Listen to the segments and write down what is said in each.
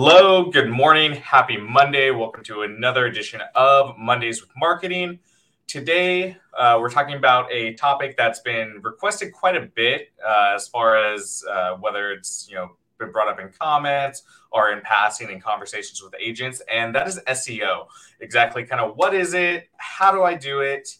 Hello, good morning, happy Monday. Welcome to another edition of Mondays with Marketing. Today, uh, we're talking about a topic that's been requested quite a bit uh, as far as uh, whether it's you know been brought up in comments or in passing in conversations with agents, and that is SEO. Exactly, kind of what is it? How do I do it?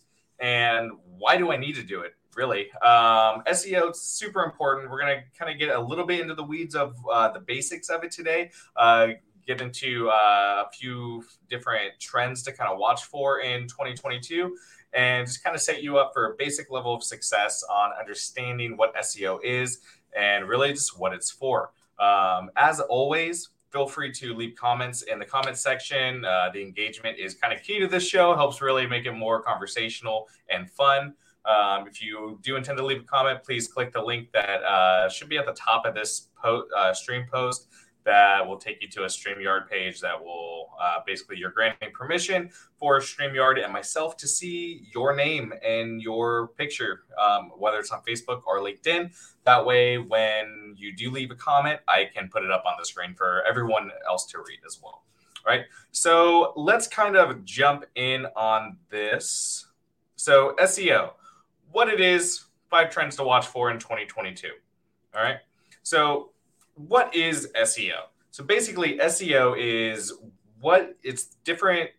And why do I need to do it? Really. Um, SEO is super important. We're going to kind of get a little bit into the weeds of uh, the basics of it today. Uh, get into uh, a few different trends to kind of watch for in 2022 and just kind of set you up for a basic level of success on understanding what SEO is and really just what it's for. Um, as always, feel free to leave comments in the comments section. Uh, the engagement is kind of key to this show, helps really make it more conversational and fun. Um, if you do intend to leave a comment, please click the link that uh, should be at the top of this po- uh, stream post. That will take you to a StreamYard page that will uh, basically you're granting permission for StreamYard and myself to see your name and your picture, um, whether it's on Facebook or LinkedIn. That way, when you do leave a comment, I can put it up on the screen for everyone else to read as well. All right. So let's kind of jump in on this. So, SEO what it is, five trends to watch for in 2022. All right. So, what is SEO? So, basically, SEO is what it's different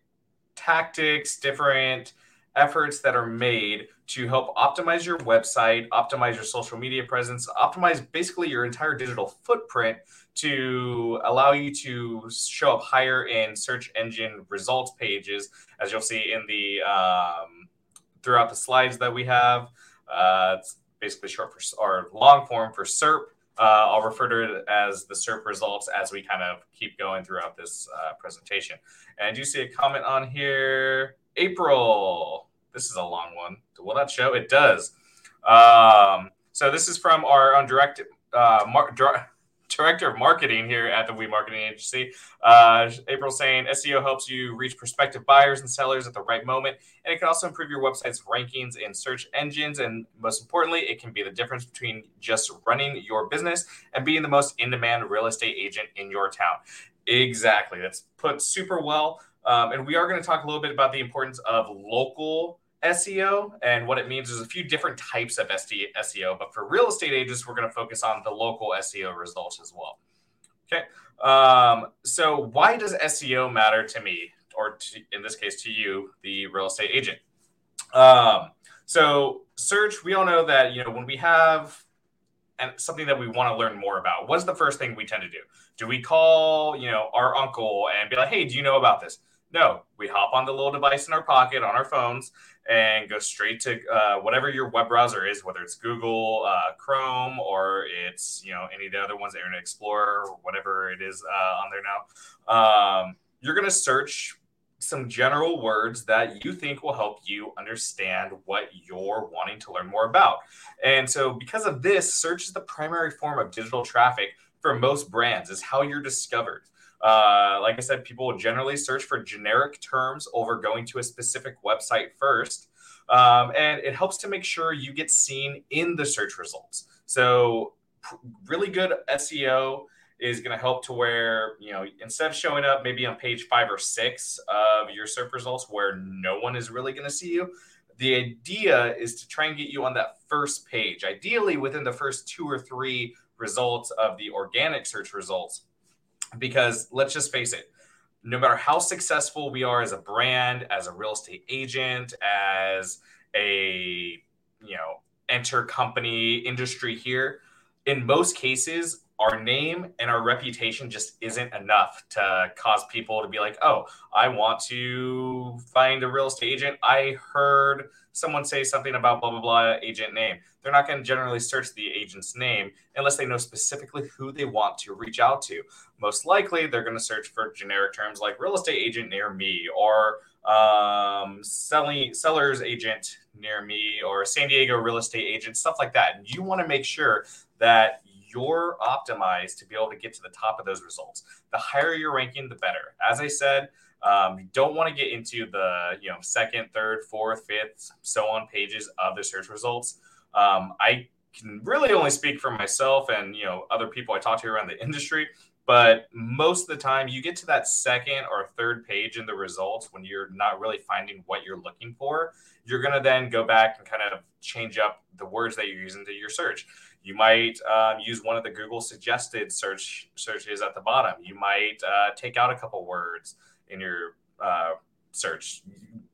tactics, different efforts that are made to help optimize your website, optimize your social media presence, optimize basically your entire digital footprint to allow you to show up higher in search engine results pages, as you'll see in the um, throughout the slides that we have. Uh, it's basically short for or long form for SERP. Uh, I'll refer to it as the SERP results as we kind of keep going throughout this uh, presentation. And you see a comment on here, April. This is a long one. Will that show? It does. Um, so this is from our own direct, uh, mar- director of marketing here at the We Marketing Agency. Uh, April saying SEO helps you reach prospective buyers and sellers at the right moment, and it can also improve your website's rankings in search engines. And most importantly, it can be the difference between just running your business and being the most in-demand real estate agent in your town. Exactly, that's put super well. Um, and we are going to talk a little bit about the importance of local SEO. And what it means is a few different types of SEO, but for real estate agents, we're going to focus on the local SEO results as well. Okay. Um, so, why does SEO matter to me, or to, in this case, to you, the real estate agent? Um, so, search, we all know that, you know, when we have and something that we want to learn more about, what's the first thing we tend to do? Do we call, you know, our uncle and be like, hey, do you know about this? No, we hop on the little device in our pocket on our phones and go straight to uh, whatever your web browser is, whether it's Google uh, Chrome or it's you know any of the other ones, Internet Explorer, or whatever it is uh, on there now. Um, you're going to search some general words that you think will help you understand what you're wanting to learn more about. And so, because of this, search is the primary form of digital traffic for most brands. Is how you're discovered. Uh, like I said, people will generally search for generic terms over going to a specific website first. Um, and it helps to make sure you get seen in the search results. So, really good SEO is going to help to where, you know, instead of showing up maybe on page five or six of your search results where no one is really going to see you, the idea is to try and get you on that first page, ideally within the first two or three results of the organic search results because let's just face it no matter how successful we are as a brand as a real estate agent as a you know enter company industry here in most cases our name and our reputation just isn't enough to cause people to be like, oh, I want to find a real estate agent. I heard someone say something about blah, blah, blah agent name. They're not going to generally search the agent's name unless they know specifically who they want to reach out to. Most likely, they're going to search for generic terms like real estate agent near me or um, selling sellers agent near me or San Diego real estate agent, stuff like that. And you want to make sure that you're optimized to be able to get to the top of those results. The higher your ranking, the better. As I said, um, you don't want to get into the you know second, third, fourth, fifth, so on pages of the search results. Um, I can really only speak for myself and you know other people I talk to around the industry. But most of the time, you get to that second or third page in the results when you're not really finding what you're looking for. You're going to then go back and kind of change up the words that you're using to your search. You might um, use one of the Google suggested search searches at the bottom. You might uh, take out a couple words in your uh, search.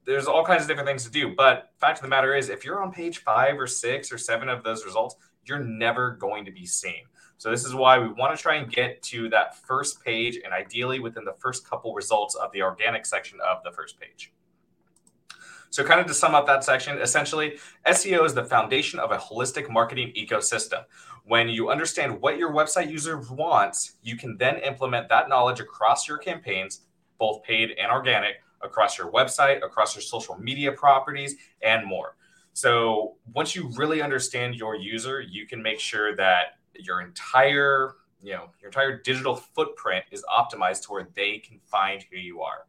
There's all kinds of different things to do. But fact of the matter is, if you're on page five or six or seven of those results, you're never going to be seen. So this is why we want to try and get to that first page and ideally within the first couple results of the organic section of the first page. So, kind of to sum up that section, essentially, SEO is the foundation of a holistic marketing ecosystem. When you understand what your website user wants, you can then implement that knowledge across your campaigns, both paid and organic, across your website, across your social media properties, and more. So, once you really understand your user, you can make sure that your entire you know your entire digital footprint is optimized to where they can find who you are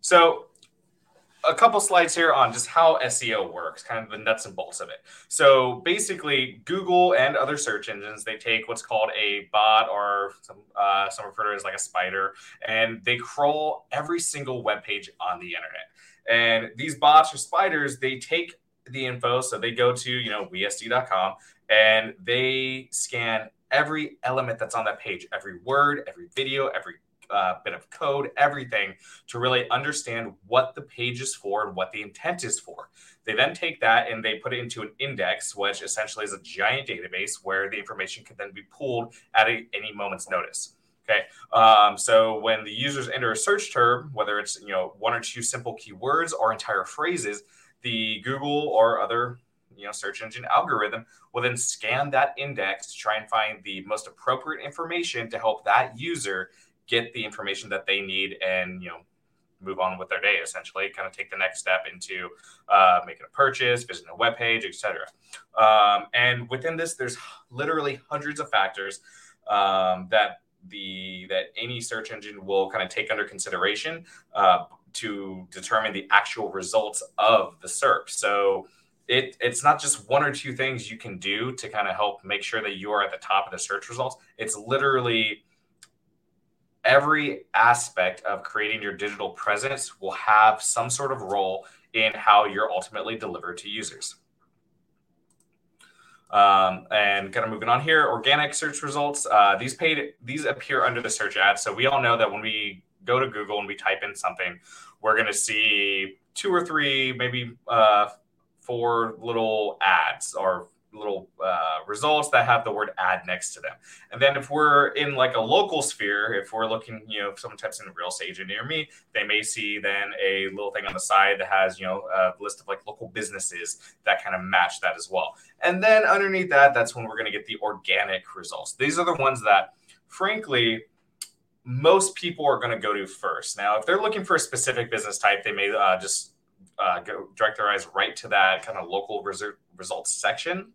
so a couple slides here on just how SEO works, kind of the nuts and bolts of it. So basically, Google and other search engines they take what's called a bot or some uh, some refer to it as like a spider, and they crawl every single web page on the internet. And these bots or spiders, they take the info, so they go to you know WeSD.com and they scan every element that's on that page, every word, every video, every uh, bit of code, everything to really understand what the page is for and what the intent is for. They then take that and they put it into an index, which essentially is a giant database where the information can then be pulled at a, any moment's notice. Okay, um, so when the users enter a search term, whether it's you know one or two simple keywords or entire phrases, the Google or other you know search engine algorithm will then scan that index to try and find the most appropriate information to help that user get the information that they need and you know move on with their day essentially kind of take the next step into uh, making a purchase visiting a web page etc um, and within this there's literally hundreds of factors um, that the that any search engine will kind of take under consideration uh, to determine the actual results of the SERP. So it it's not just one or two things you can do to kind of help make sure that you are at the top of the search results. It's literally every aspect of creating your digital presence will have some sort of role in how you're ultimately delivered to users. Um, and kind of moving on here, organic search results. Uh, these paid these appear under the search ads. So we all know that when we go to Google and we type in something, we're going to see two or three, maybe uh, four little ads or little uh, results that have the word ad next to them. And then if we're in like a local sphere, if we're looking, you know, if someone types in real estate agent near me, they may see then a little thing on the side that has, you know, a list of like local businesses that kind of match that as well. And then underneath that, that's when we're going to get the organic results. These are the ones that, frankly, most people are going to go to first. Now, if they're looking for a specific business type, they may uh, just uh, go direct their eyes right to that kind of local results section.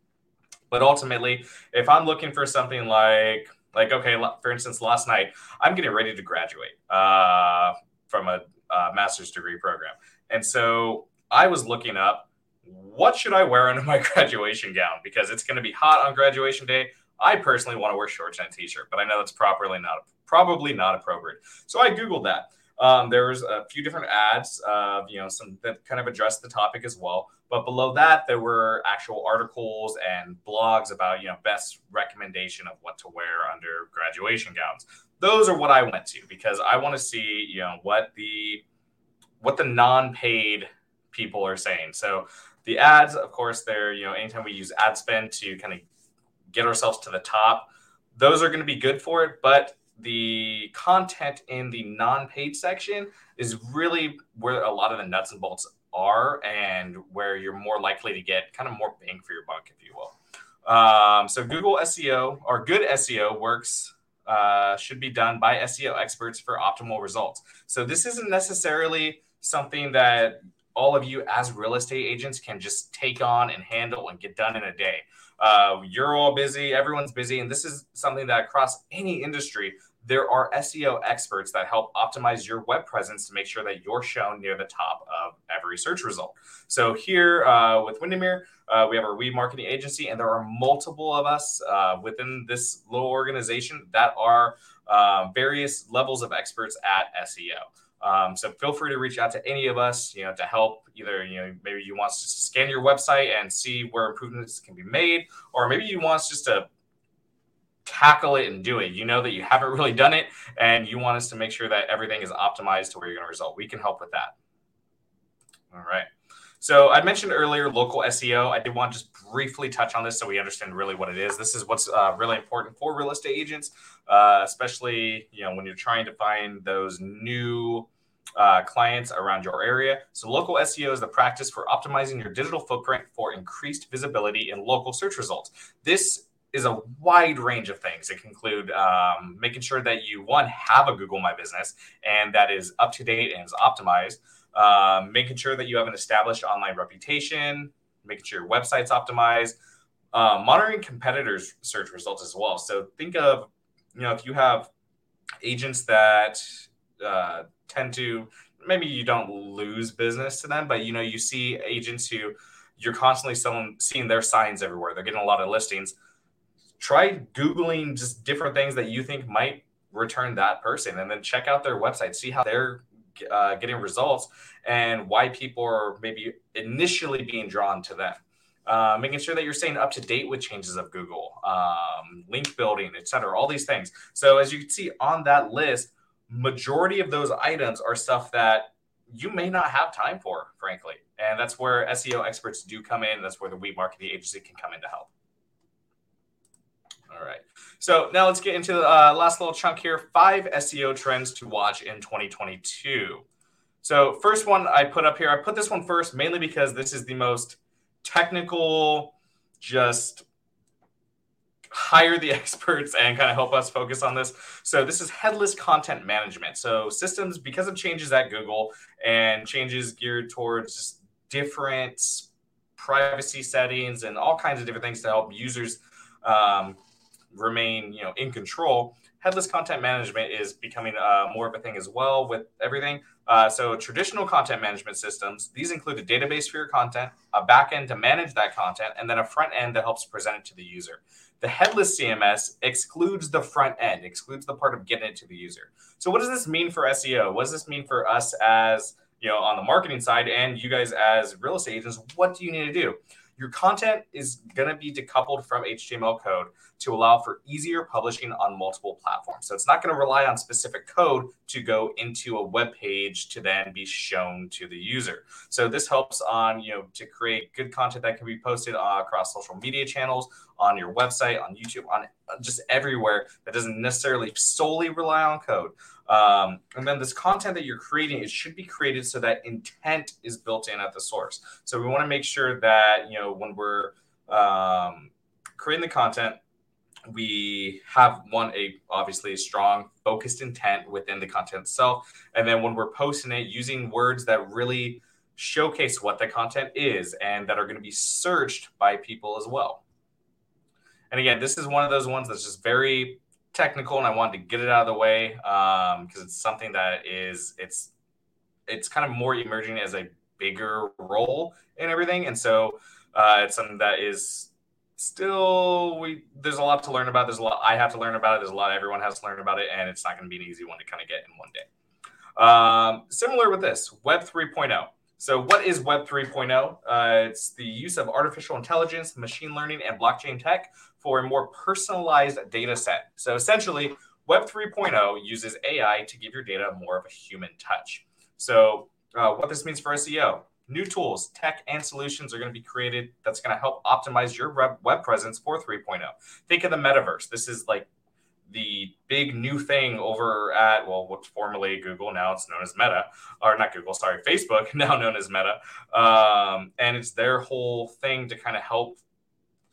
But ultimately, if I'm looking for something like like okay, for instance, last night I'm getting ready to graduate uh, from a, a master's degree program, and so I was looking up what should I wear under my graduation gown because it's going to be hot on graduation day. I personally want to wear shorts and a t-shirt, but I know that's properly not probably not appropriate. So I googled that. Um, there was a few different ads, uh, you know, some that kind of addressed the topic as well. But below that, there were actual articles and blogs about, you know, best recommendation of what to wear under graduation gowns. Those are what I went to because I want to see, you know, what the what the non-paid people are saying. So the ads, of course, they're, you know, anytime we use ad spend to kind of get ourselves to the top, those are going to be good for it. But the content in the non-paid section is really where a lot of the nuts and bolts are and where you're more likely to get kind of more bang for your buck, if you will. Um, so Google SEO or good SEO works uh, should be done by SEO experts for optimal results. So this isn't necessarily something that all of you as real estate agents can just take on and handle and get done in a day. Uh, you're all busy, everyone's busy, and this is something that across any industry there are SEO experts that help optimize your web presence to make sure that you're shown near the top of every search result. So here uh, with Windermere, uh, we have our Weed Marketing Agency, and there are multiple of us uh, within this little organization that are uh, various levels of experts at SEO. Um, so feel free to reach out to any of us, you know, to help. Either you know maybe you want to scan your website and see where improvements can be made, or maybe you want us just to tackle it and do it. You know that you haven't really done it, and you want us to make sure that everything is optimized to where you're going to result. We can help with that. All right. So I mentioned earlier local SEO. I did want to just briefly touch on this so we understand really what it is. This is what's uh, really important for real estate agents, uh, especially you know when you're trying to find those new uh, clients around your area. So local SEO is the practice for optimizing your digital footprint for increased visibility in local search results. This is a wide range of things. It can include um, making sure that you one have a Google My Business and that is up to date and is optimized um, making sure that you have an established online reputation, making sure your website's optimized, uh, monitoring competitors' search results as well. So think of, you know, if you have agents that uh, tend to maybe you don't lose business to them, but you know you see agents who you're constantly seeing their signs everywhere. They're getting a lot of listings. Try googling just different things that you think might return that person, and then check out their website. See how they're uh, getting results and why people are maybe initially being drawn to them. Uh, making sure that you're staying up to date with changes of Google, um, link building, et cetera, all these things. So as you can see on that list, majority of those items are stuff that you may not have time for, frankly. And that's where SEO experts do come in. That's where the Weed Marketing Agency can come in to help. All right. So now let's get into the uh, last little chunk here five SEO trends to watch in 2022. So, first one I put up here, I put this one first mainly because this is the most technical, just hire the experts and kind of help us focus on this. So, this is headless content management. So, systems, because of changes at Google and changes geared towards different privacy settings and all kinds of different things to help users um, remain you know in control headless content management is becoming uh, more of a thing as well with everything. Uh, so traditional content management systems these include a database for your content a backend to manage that content and then a front end that helps present it to the user. The headless cms excludes the front end excludes the part of getting it to the user. So what does this mean for seo what does this mean for us as you know on the marketing side and you guys as real estate agents? What do you need to do your content is going to be decoupled from HTML code to allow for easier publishing on multiple platforms. So it's not going to rely on specific code to go into a web page to then be shown to the user. So this helps on, you know, to create good content that can be posted uh, across social media channels, on your website, on YouTube, on uh, just everywhere that doesn't necessarily solely rely on code. Um, and then this content that you're creating, it should be created so that intent is built in at the source. So we want to make sure that, you know, when we're um, creating the content, we have one a obviously strong focused intent within the content itself and then when we're posting it using words that really showcase what the content is and that are going to be searched by people as well and again this is one of those ones that's just very technical and i wanted to get it out of the way because um, it's something that is it's it's kind of more emerging as a bigger role in everything and so uh, it's something that is still we there's a lot to learn about. There's a lot I have to learn about it. There's a lot everyone has to learn about it, and it's not going to be an easy one to kind of get in one day. Um, similar with this Web 3.0. So, what is Web 3.0? Uh, it's the use of artificial intelligence, machine learning, and blockchain tech for a more personalized data set. So, essentially, Web 3.0 uses AI to give your data more of a human touch. So, uh, what this means for SEO new tools, tech, and solutions are going to be created that's going to help optimize your web presence for 3.0. Think of the metaverse. This is like the big new thing over at well what's formerly google now it's known as meta or not google sorry facebook now known as meta um, and it's their whole thing to kind of help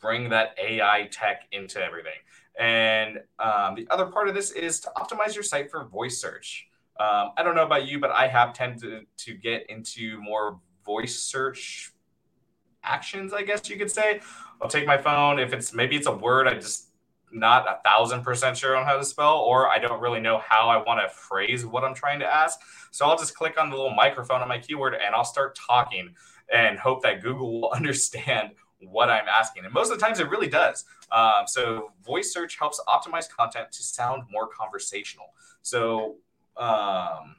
bring that ai tech into everything and um, the other part of this is to optimize your site for voice search um, i don't know about you but i have tended to get into more voice search actions, I guess you could say. I'll take my phone. If it's maybe it's a word I just not a thousand percent sure on how to spell, or I don't really know how I want to phrase what I'm trying to ask. So I'll just click on the little microphone on my keyword and I'll start talking and hope that Google will understand what I'm asking. And most of the times it really does. Um, so voice search helps optimize content to sound more conversational. So um,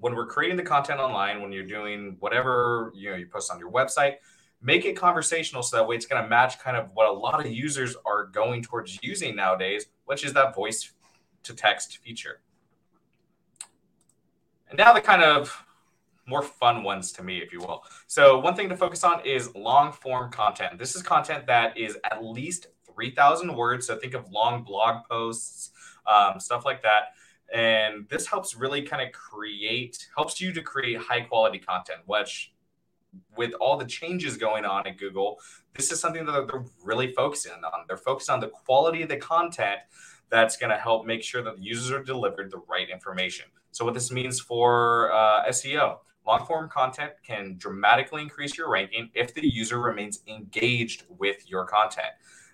when we're creating the content online, when you're doing whatever you know you post on your website, make it conversational so that way it's going to match kind of what a lot of users are going towards using nowadays, which is that voice to text feature. And now the kind of more fun ones to me, if you will. So one thing to focus on is long form content. This is content that is at least 3,000 words. So think of long blog posts, um, stuff like that. And this helps really kind of create, helps you to create high quality content, which with all the changes going on at Google, this is something that they're really focusing on. They're focused on the quality of the content that's going to help make sure that the users are delivered the right information. So, what this means for uh, SEO, long form content can dramatically increase your ranking if the user remains engaged with your content.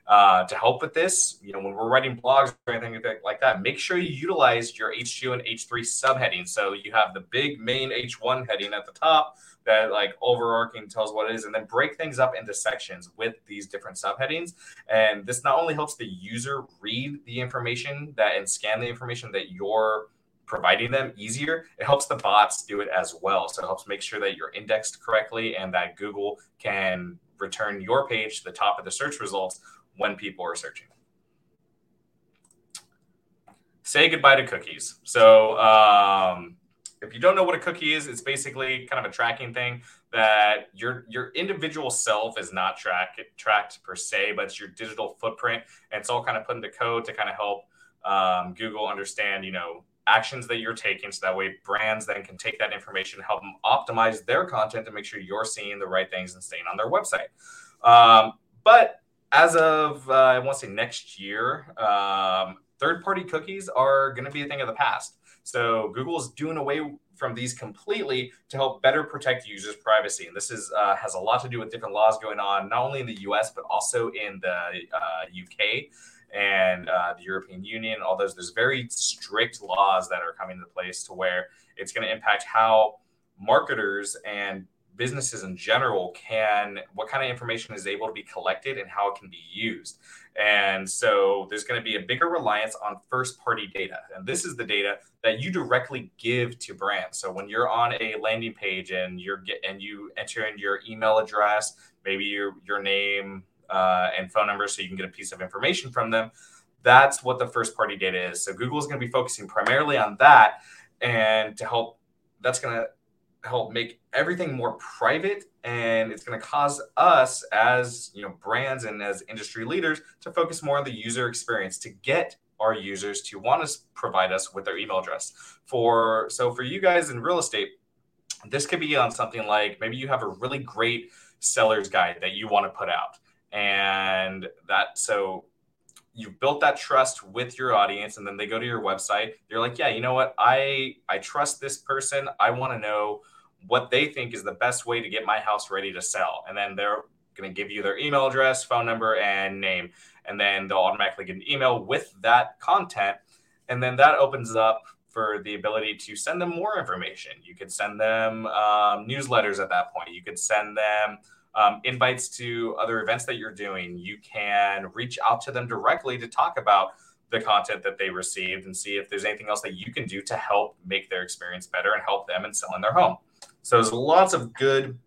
Uh, to help with this, you know, when we're writing blogs or anything like that, make sure you utilize your H2 and H3 subheadings. So you have the big main H1 heading at the top that like overarching tells what it is, and then break things up into sections with these different subheadings. And this not only helps the user read the information that and scan the information that you're providing them easier, it helps the bots do it as well. So it helps make sure that you're indexed correctly and that Google can return your page to the top of the search results when people are searching. Say goodbye to cookies. So, um, if you don't know what a cookie is, it's basically kind of a tracking thing that your your individual self is not track, tracked per se, but it's your digital footprint, and it's all kind of put into code to kind of help um, Google understand, you know, actions that you're taking, so that way brands then can take that information, help them optimize their content to make sure you're seeing the right things and staying on their website. Um, but as of uh, I want to say next year, um, third-party cookies are going to be a thing of the past. So Google is doing away from these completely to help better protect users' privacy, and this is uh, has a lot to do with different laws going on, not only in the U.S. but also in the uh, U.K. and uh, the European Union. All those there's very strict laws that are coming into place to where it's going to impact how marketers and businesses in general can what kind of information is able to be collected and how it can be used. And so there's going to be a bigger reliance on first party data. And this is the data that you directly give to brands. So when you're on a landing page and you're get and you enter in your email address maybe your your name uh, and phone number so you can get a piece of information from them that's what the first party data is. So google is going to be focusing primarily on that and to help that's going to help make everything more private and it's going to cause us as you know brands and as industry leaders to focus more on the user experience to get our users to want to provide us with their email address. For so for you guys in real estate this could be on something like maybe you have a really great seller's guide that you want to put out. And that so you've built that trust with your audience and then they go to your website you're like yeah you know what i i trust this person i want to know what they think is the best way to get my house ready to sell. And then they're going to give you their email address, phone number, and name. And then they'll automatically get an email with that content. And then that opens up for the ability to send them more information. You could send them um, newsletters at that point. You could send them um, invites to other events that you're doing. You can reach out to them directly to talk about the content that they received and see if there's anything else that you can do to help make their experience better and help them in selling their home. So there's lots of good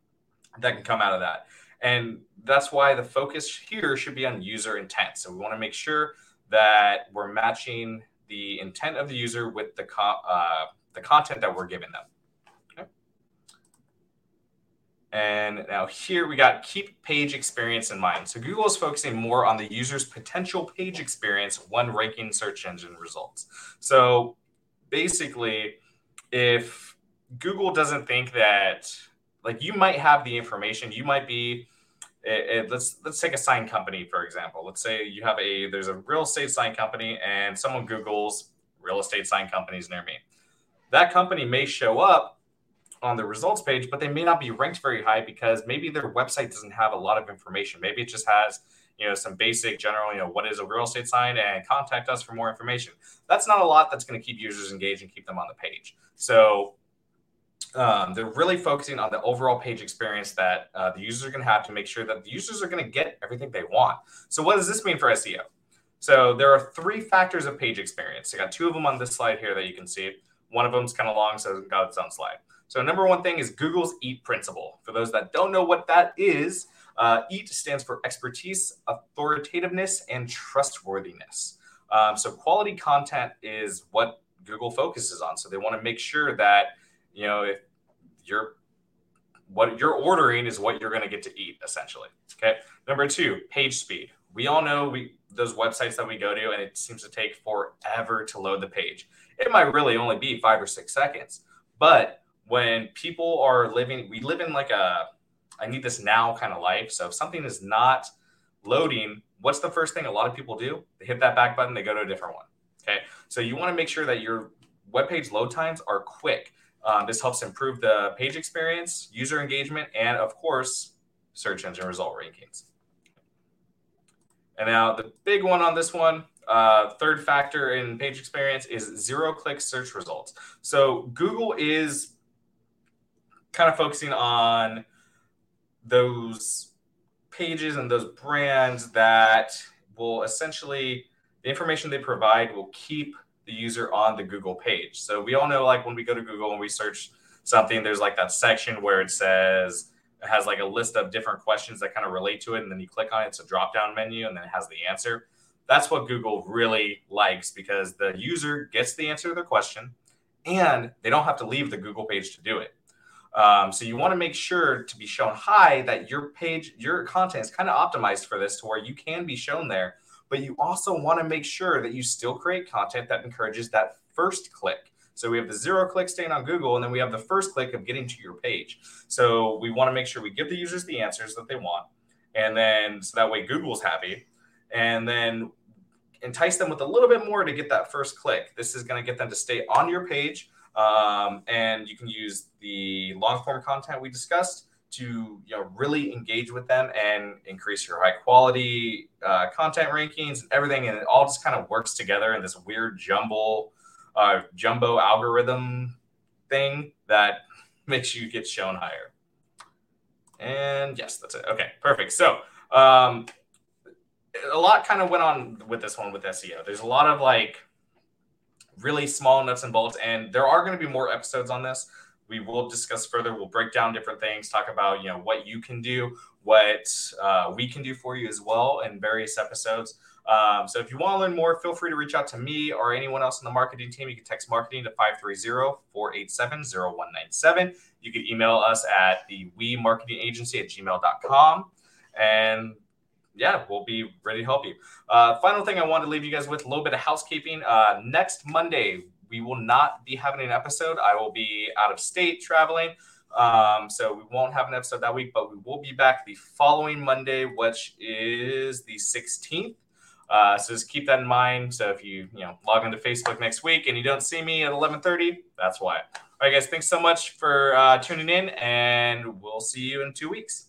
that can come out of that. And that's why the focus here should be on user intent. So we want to make sure that we're matching the intent of the user with the, co- uh, the content that we're giving them. Okay. And now here we got keep page experience in mind. So Google is focusing more on the user's potential page experience when ranking search engine results. So basically, if Google doesn't think that like you might have the information, you might be it, eh, it, eh, let's let's take a sign company for example. Let's say you have a there's a real estate sign company and someone Google's real estate sign companies near me. That company may show up on the results page, but they may not be ranked very high because maybe their website doesn't have a lot of information. Maybe it just has you know, some basic general, you know, what is a real estate sign and contact us for more information. That's not a lot that's going to keep users engaged and keep them on the page. So um, they're really focusing on the overall page experience that uh, the users are going to have to make sure that the users are going to get everything they want. So what does this mean for SEO? So there are three factors of page experience. I got two of them on this slide here that you can see. One of them is kind of long, so it's got its own slide. So number one thing is Google's EAT principle. For those that don't know what that is, uh, EAT stands for expertise, authoritativeness, and trustworthiness. Um, so quality content is what Google focuses on. So they want to make sure that you know if you're what you're ordering is what you're going to get to eat essentially. Okay. Number two, page speed. We all know we those websites that we go to, and it seems to take forever to load the page. It might really only be five or six seconds, but when people are living, we live in like a I need this now kind of life. So if something is not loading, what's the first thing a lot of people do? They hit that back button, they go to a different one. Okay. So you want to make sure that your web page load times are quick. Um, this helps improve the page experience, user engagement, and of course, search engine result rankings. And now the big one on this one, uh, third factor in page experience is zero click search results. So Google is kind of focusing on those pages and those brands that will essentially the information they provide will keep the user on the Google page. So we all know like when we go to Google and we search something, there's like that section where it says it has like a list of different questions that kind of relate to it, and then you click on it, it's a drop down menu, and then it has the answer. That's what Google really likes because the user gets the answer to their question, and they don't have to leave the Google page to do it. Um, so you want to make sure to be shown high that your page, your content is kind of optimized for this to where you can be shown there. But you also want to make sure that you still create content that encourages that first click. So we have the zero click staying on Google, and then we have the first click of getting to your page. So we want to make sure we give the users the answers that they want. And then so that way Google's happy. And then entice them with a little bit more to get that first click. This is going to get them to stay on your page um, and you can use the long form content we discussed to you know really engage with them and increase your high quality uh, content rankings and everything. And it all just kind of works together in this weird jumble uh, jumbo algorithm thing that makes you get shown higher. And yes that's it. Okay perfect. So um, a lot kind of went on with this one with seo there's a lot of like really small nuts and bolts. And there are going to be more episodes on this. We will discuss further. We'll break down different things, talk about you know what you can do, what uh, we can do for you as well in various episodes. Um, so if you want to learn more, feel free to reach out to me or anyone else in the marketing team. You can text marketing to 530-487-0197. You can email us at the we marketing agency at gmail.com. And yeah, we'll be ready to help you. Uh, final thing I want to leave you guys with a little bit of housekeeping. Uh, next Monday, we will not be having an episode. I will be out of state traveling. Um, so we won't have an episode that week, but we will be back the following Monday, which is the 16th. Uh, so just keep that in mind. So if you you know log into Facebook next week and you don't see me at 11:30, that's why. All right, guys. Thanks so much for uh, tuning in, and we'll see you in two weeks.